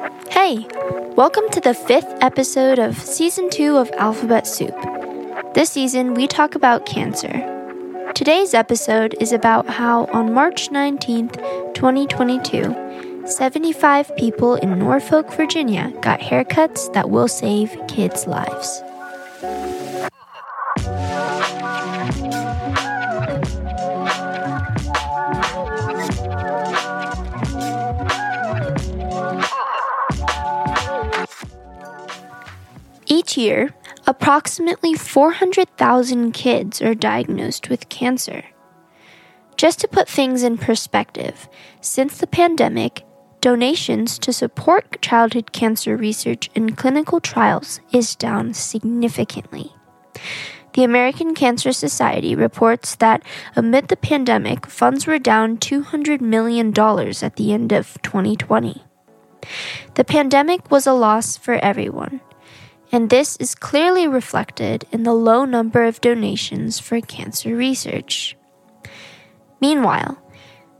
Hey, welcome to the fifth episode of season two of Alphabet Soup. This season, we talk about cancer. Today's episode is about how on March 19th, 2022, 75 people in Norfolk, Virginia got haircuts that will save kids' lives. Each year, approximately 400,000 kids are diagnosed with cancer. Just to put things in perspective, since the pandemic, donations to support childhood cancer research and clinical trials is down significantly. The American Cancer Society reports that amid the pandemic, funds were down $200 million at the end of 2020. The pandemic was a loss for everyone and this is clearly reflected in the low number of donations for cancer research. Meanwhile,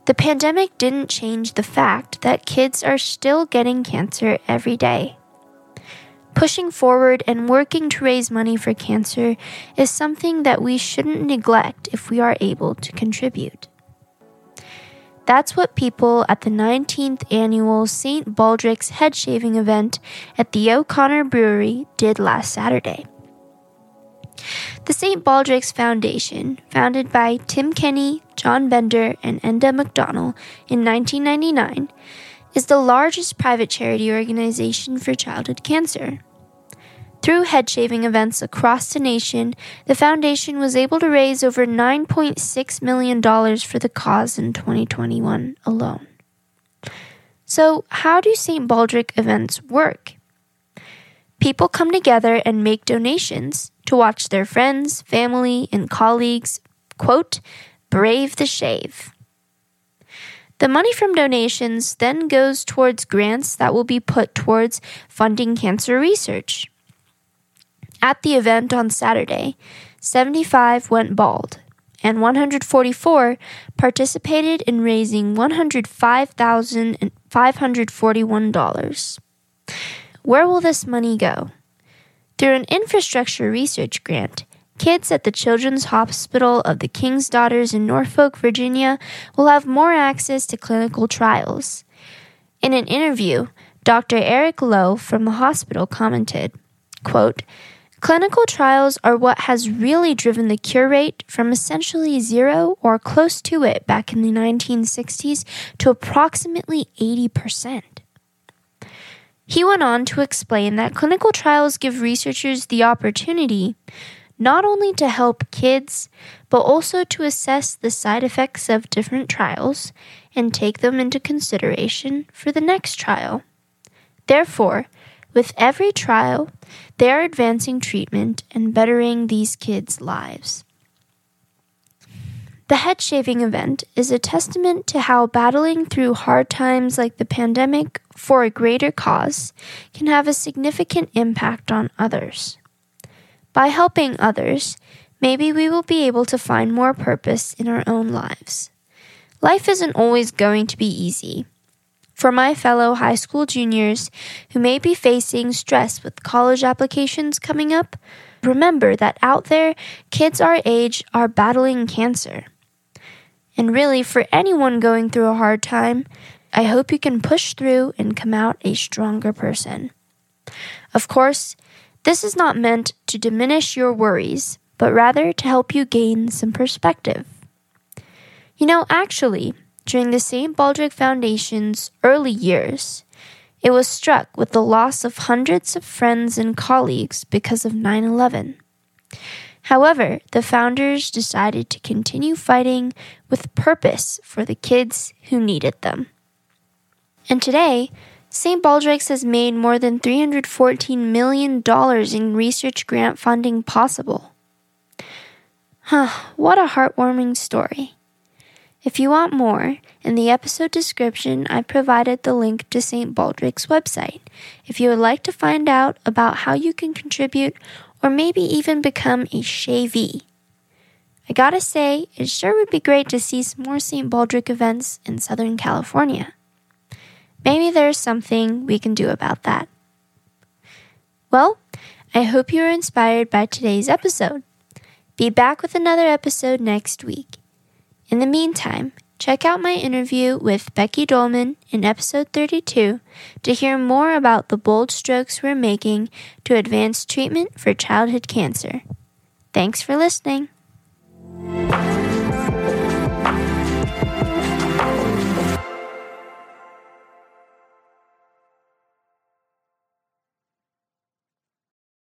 the pandemic didn't change the fact that kids are still getting cancer every day. Pushing forward and working to raise money for cancer is something that we shouldn't neglect if we are able to contribute. That's what people at the 19th annual St. Baldrick's head shaving event at the O'Connor Brewery did last Saturday. The St. Baldrick's Foundation, founded by Tim Kenny, John Bender, and Enda McDonnell in 1999, is the largest private charity organization for childhood cancer. Through head shaving events across the nation, the foundation was able to raise over $9.6 million for the cause in 2021 alone. So, how do St. Baldrick events work? People come together and make donations to watch their friends, family, and colleagues, quote, brave the shave. The money from donations then goes towards grants that will be put towards funding cancer research. At the event on Saturday, 75 went bald, and 144 participated in raising $105,541. Where will this money go? Through an infrastructure research grant, kids at the Children's Hospital of the King's Daughters in Norfolk, Virginia will have more access to clinical trials. In an interview, Dr. Eric Lowe from the hospital commented, quote, Clinical trials are what has really driven the cure rate from essentially zero or close to it back in the 1960s to approximately 80%. He went on to explain that clinical trials give researchers the opportunity not only to help kids, but also to assess the side effects of different trials and take them into consideration for the next trial. Therefore, with every trial, they are advancing treatment and bettering these kids' lives. The head shaving event is a testament to how battling through hard times like the pandemic for a greater cause can have a significant impact on others. By helping others, maybe we will be able to find more purpose in our own lives. Life isn't always going to be easy, for my fellow high school juniors who may be facing stress with college applications coming up, remember that out there, kids our age are battling cancer. And really, for anyone going through a hard time, I hope you can push through and come out a stronger person. Of course, this is not meant to diminish your worries, but rather to help you gain some perspective. You know, actually, during the St. Baldrick Foundation's early years, it was struck with the loss of hundreds of friends and colleagues because of 9 11. However, the founders decided to continue fighting with purpose for the kids who needed them. And today, St. Baldrick's has made more than $314 million in research grant funding possible. Huh, what a heartwarming story. If you want more, in the episode description, I provided the link to St. Baldrick's website. If you would like to find out about how you can contribute or maybe even become a shavee. I gotta say, it sure would be great to see some more St. Baldrick events in Southern California. Maybe there's something we can do about that. Well, I hope you were inspired by today's episode. Be back with another episode next week. In the meantime, check out my interview with Becky Dolman in episode 32 to hear more about the bold strokes we're making to advance treatment for childhood cancer. Thanks for listening.